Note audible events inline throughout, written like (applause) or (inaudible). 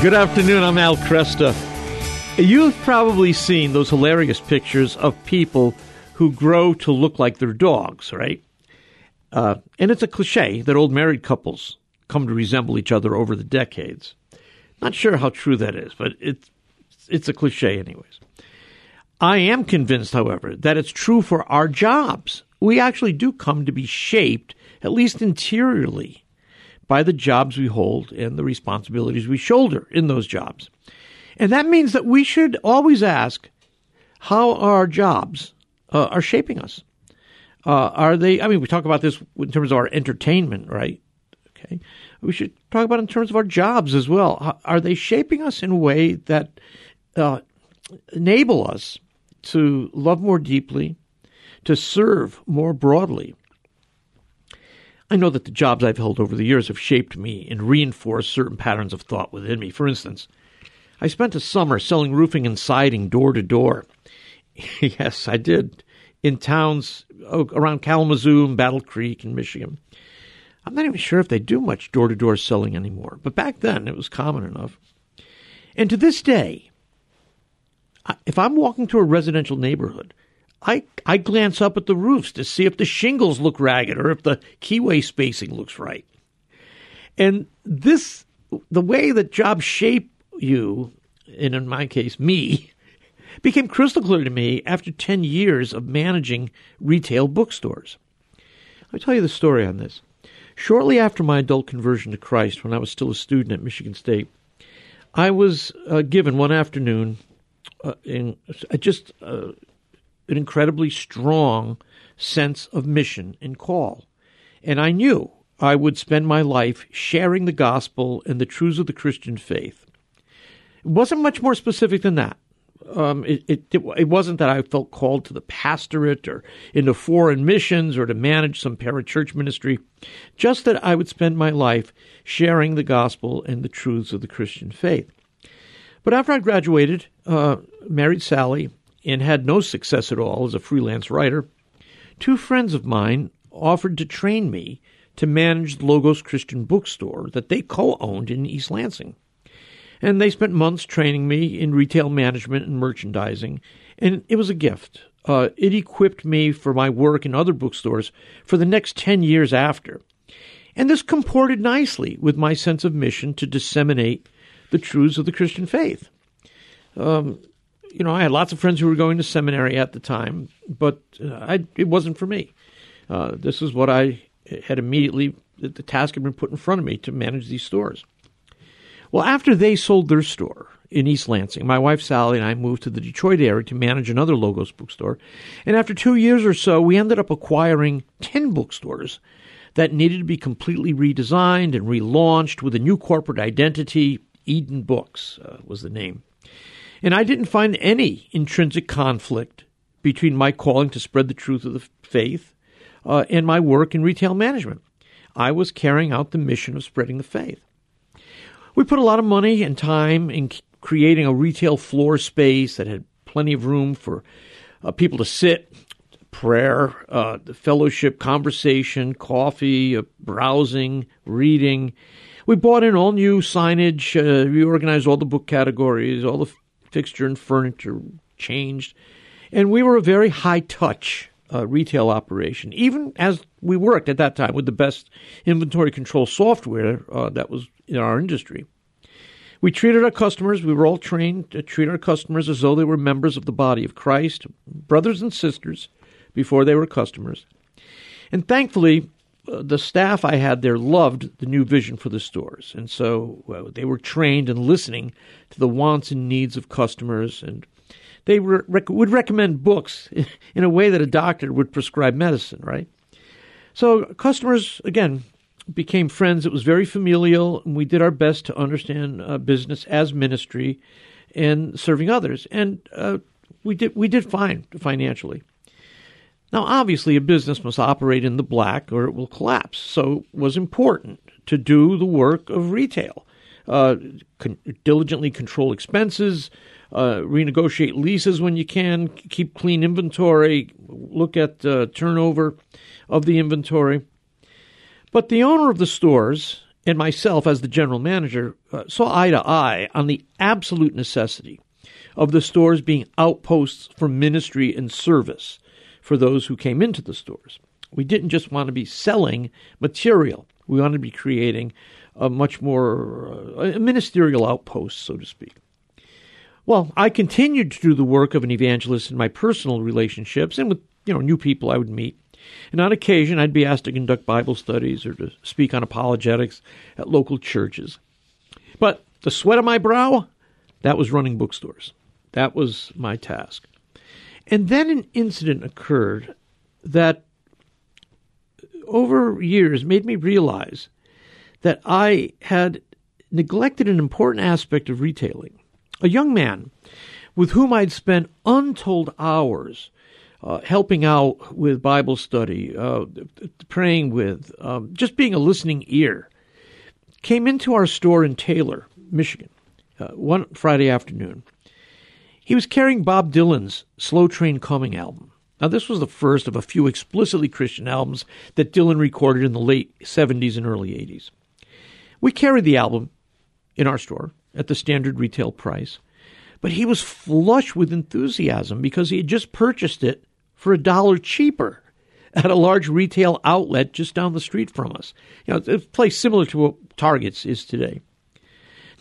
Good afternoon. I'm Al Kresta. You've probably seen those hilarious pictures of people who grow to look like their dogs, right? Uh, and it's a cliche that old married couples come to resemble each other over the decades. Not sure how true that is, but it's it's a cliche, anyways. I am convinced, however, that it's true for our jobs. We actually do come to be shaped, at least interiorly, by the jobs we hold and the responsibilities we shoulder in those jobs. And that means that we should always ask how our jobs uh, are shaping us. Uh, are they, I mean, we talk about this in terms of our entertainment, right? Okay. We should talk about in terms of our jobs as well. Are they shaping us in a way that uh, enable us to love more deeply, to serve more broadly, I know that the jobs I've held over the years have shaped me and reinforced certain patterns of thought within me. For instance, I spent a summer selling roofing and siding door to door. (laughs) yes, I did. In towns oh, around Kalamazoo and Battle Creek in Michigan. I'm not even sure if they do much door to door selling anymore, but back then it was common enough. And to this day, if I'm walking through a residential neighborhood I, I glance up at the roofs to see if the shingles look ragged or if the keyway spacing looks right. And this, the way that jobs shape you, and in my case, me, (laughs) became crystal clear to me after 10 years of managing retail bookstores. I'll tell you the story on this. Shortly after my adult conversion to Christ, when I was still a student at Michigan State, I was uh, given one afternoon uh, in uh, just uh, an incredibly strong sense of mission and call. And I knew I would spend my life sharing the gospel and the truths of the Christian faith. It wasn't much more specific than that. Um, it, it, it, wasn't that I felt called to the pastorate or into foreign missions or to manage some parachurch ministry, just that I would spend my life sharing the gospel and the truths of the Christian faith. But after I graduated, uh, married Sally, and had no success at all as a freelance writer, two friends of mine offered to train me to manage the Logos Christian bookstore that they co owned in East Lansing. And they spent months training me in retail management and merchandising, and it was a gift. Uh, it equipped me for my work in other bookstores for the next 10 years after. And this comported nicely with my sense of mission to disseminate the truths of the Christian faith. Um, you know, I had lots of friends who were going to seminary at the time, but uh, I, it wasn't for me. Uh, this is what I had immediately, the task had been put in front of me to manage these stores. Well, after they sold their store in East Lansing, my wife Sally and I moved to the Detroit area to manage another Logos bookstore. And after two years or so, we ended up acquiring 10 bookstores that needed to be completely redesigned and relaunched with a new corporate identity. Eden Books uh, was the name. And I didn't find any intrinsic conflict between my calling to spread the truth of the faith uh, and my work in retail management. I was carrying out the mission of spreading the faith. We put a lot of money and time in creating a retail floor space that had plenty of room for uh, people to sit, prayer, uh, fellowship, conversation, coffee, uh, browsing, reading. We bought in all new signage, uh, reorganized all the book categories, all the fixture and furniture changed. And we were a very high touch uh, retail operation, even as we worked at that time with the best inventory control software uh, that was in our industry. We treated our customers, we were all trained to treat our customers as though they were members of the body of Christ, brothers and sisters, before they were customers. And thankfully, the staff I had there loved the new vision for the stores, and so well, they were trained in listening to the wants and needs of customers, and they re- rec- would recommend books (laughs) in a way that a doctor would prescribe medicine. Right. So customers again became friends. It was very familial, and we did our best to understand uh, business as ministry and serving others, and uh, we did we did fine financially. Now, obviously, a business must operate in the black or it will collapse. So, it was important to do the work of retail, uh, con- diligently control expenses, uh, renegotiate leases when you can, keep clean inventory, look at uh, turnover of the inventory. But the owner of the stores and myself, as the general manager, uh, saw eye to eye on the absolute necessity of the stores being outposts for ministry and service for those who came into the stores. We didn't just want to be selling material, we wanted to be creating a much more uh, a ministerial outpost, so to speak. Well, I continued to do the work of an evangelist in my personal relationships and with you know new people I would meet. And on occasion, I'd be asked to conduct Bible studies or to speak on apologetics at local churches. But the sweat of my brow, that was running bookstores. That was my task. And then an incident occurred that over years made me realize that I had neglected an important aspect of retailing. A young man with whom I'd spent untold hours uh, helping out with Bible study, uh, praying with, um, just being a listening ear, came into our store in Taylor, Michigan, uh, one Friday afternoon. He was carrying Bob Dylan's Slow Train Coming album. Now, this was the first of a few explicitly Christian albums that Dylan recorded in the late 70s and early 80s. We carried the album in our store at the standard retail price, but he was flush with enthusiasm because he had just purchased it for a dollar cheaper at a large retail outlet just down the street from us. You know, a place similar to what Target's is today.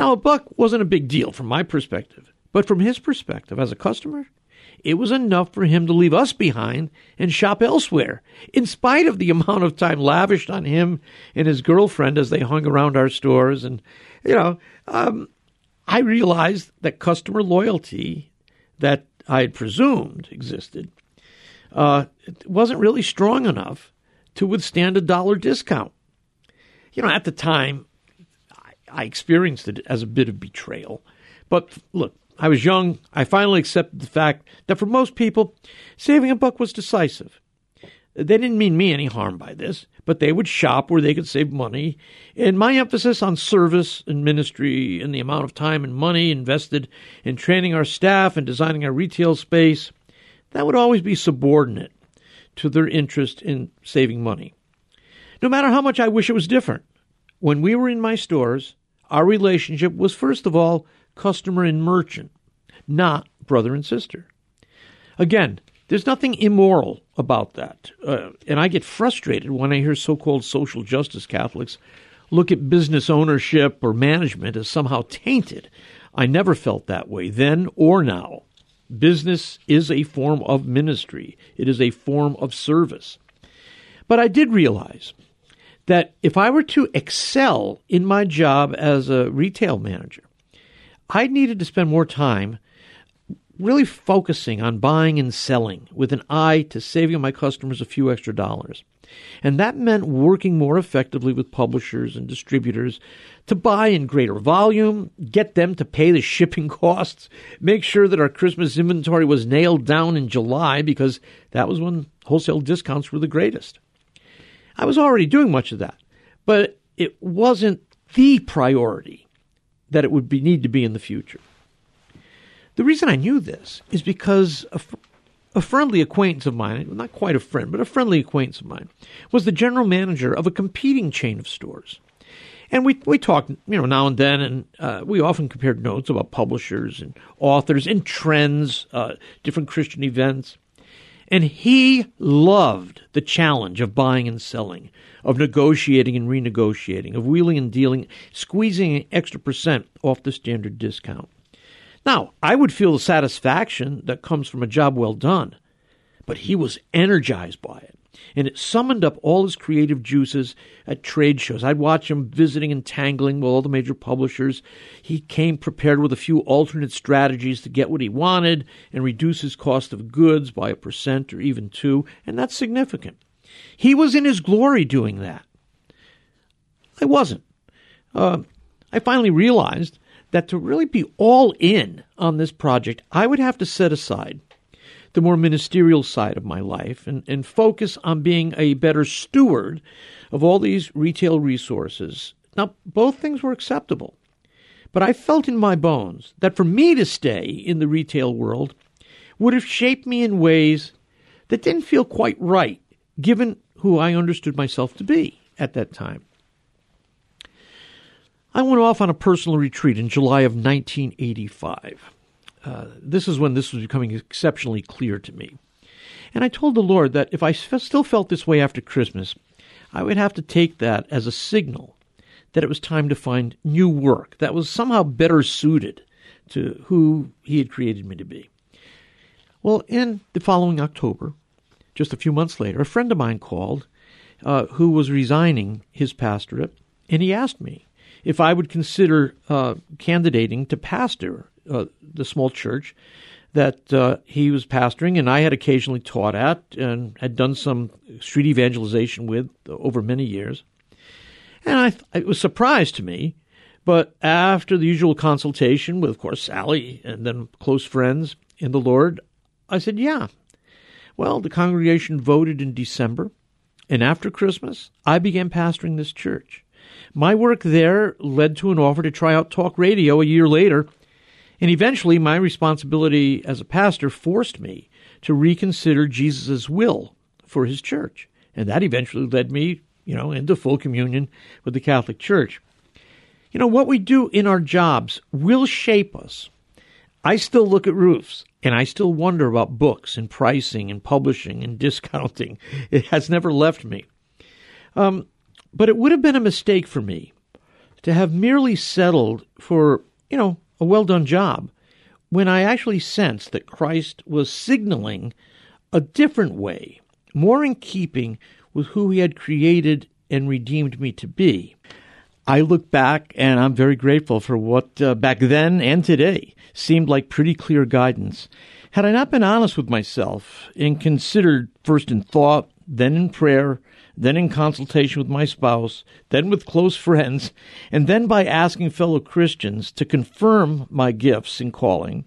Now, a buck wasn't a big deal from my perspective, but from his perspective as a customer, it was enough for him to leave us behind and shop elsewhere, in spite of the amount of time lavished on him and his girlfriend as they hung around our stores. And, you know, um, I realized that customer loyalty that I had presumed existed uh, wasn't really strong enough to withstand a dollar discount. You know, at the time, I, I experienced it as a bit of betrayal. But look, I was young. I finally accepted the fact that for most people, saving a buck was decisive. They didn't mean me any harm by this, but they would shop where they could save money. And my emphasis on service and ministry and the amount of time and money invested in training our staff and designing our retail space, that would always be subordinate to their interest in saving money. No matter how much I wish it was different, when we were in my stores, our relationship was first of all customer and merchant, not brother and sister. Again, there's nothing immoral about that. Uh, and I get frustrated when I hear so called social justice Catholics look at business ownership or management as somehow tainted. I never felt that way then or now. Business is a form of ministry, it is a form of service. But I did realize that if I were to excel in my job as a retail manager, I needed to spend more time really focusing on buying and selling with an eye to saving my customers a few extra dollars. And that meant working more effectively with publishers and distributors to buy in greater volume, get them to pay the (laughs) shipping costs, make sure that our Christmas inventory was nailed down in July because that was when wholesale discounts were the greatest. I was already doing much of that, but it wasn't the priority that it would be, need to be in the future. The reason I knew this is because a, a friendly acquaintance of mine, not quite a friend, but a friendly acquaintance of mine, was the general manager of a competing chain of stores. And we, we talked, you know, now and then, and uh, we often compared notes about publishers and authors and trends, uh, different Christian events. And he loved the challenge of buying and selling, of negotiating and renegotiating, of wheeling and dealing, squeezing an extra percent off the standard discount. Now, I would feel the satisfaction that comes from a job well done, but he was energized by it and it summoned up all his creative juices at trade shows. I'd watch him visiting and tangling with all the major publishers. He came prepared with a few alternate strategies to get what he wanted and reduce his cost of goods by a percent or even two, and that's significant. He was in his glory doing that. I wasn't. Uh, I finally realized that to really be all in on this project, I would have to set aside the more ministerial side of my life and, and focus on being a better steward of all these retail resources. Now, both things were acceptable, but I felt in my bones that for me to stay in the retail world would have shaped me in ways that didn't feel quite right, given who I understood myself to be at that time. I went off on a personal retreat in July of 1985. Uh, this is when this was becoming exceptionally clear to me. And I told the Lord that if I still felt this way after Christmas, I would have to take that as a signal that it was time to find new work that was somehow better suited to who He had created me to be. Well, in the following October, just a few months later, a friend of mine called uh, who was resigning his pastorate, and he asked me if I would consider uh, candidating to pastor uh, the small church that uh, he was pastoring, and I had occasionally taught at and had done some street evangelization with over many years. And I, it was a surprise to me, but after the usual consultation with, of course, Sally and then close friends in the Lord, I said, yeah. Well, the congregation voted in December, and after Christmas, I began pastoring this church. My work there led to an offer to try out talk radio a year later, and eventually my responsibility as a pastor forced me to reconsider Jesus' will for his church. And that eventually led me, you know, into full communion with the Catholic Church. You know, what we do in our jobs will shape us. I still look at roofs and I still wonder about books and pricing and publishing and (laughs) discounting. It has never left me. Um, but it would have been a mistake for me to have merely settled for, you know, a well done job when I actually sensed that Christ was signaling a different way, more in keeping with who he had created and redeemed me to be. I look back and I'm very grateful for what uh, back then and today seemed like pretty clear guidance. Had I not been honest with myself and considered first in thought, then in prayer, then in consultation with my spouse, then with close friends, and then by asking fellow Christians to confirm my gifts and calling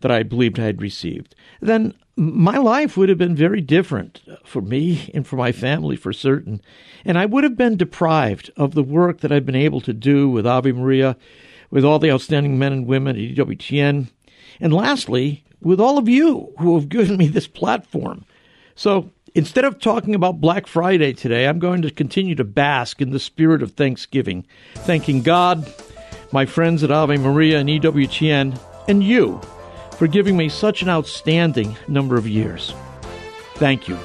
that I believed I had received, then my life would have been very different for me and for my family for certain. And I would have been deprived of the work that I've been able to do with Ave Maria, with all the outstanding men and women at EWTN, and lastly, with all of you who have given me this platform. So Instead of talking about Black Friday today, I'm going to continue to bask in the spirit of Thanksgiving, thanking God, my friends at Ave Maria and EWTN, and you for giving me such an outstanding number of years. Thank you.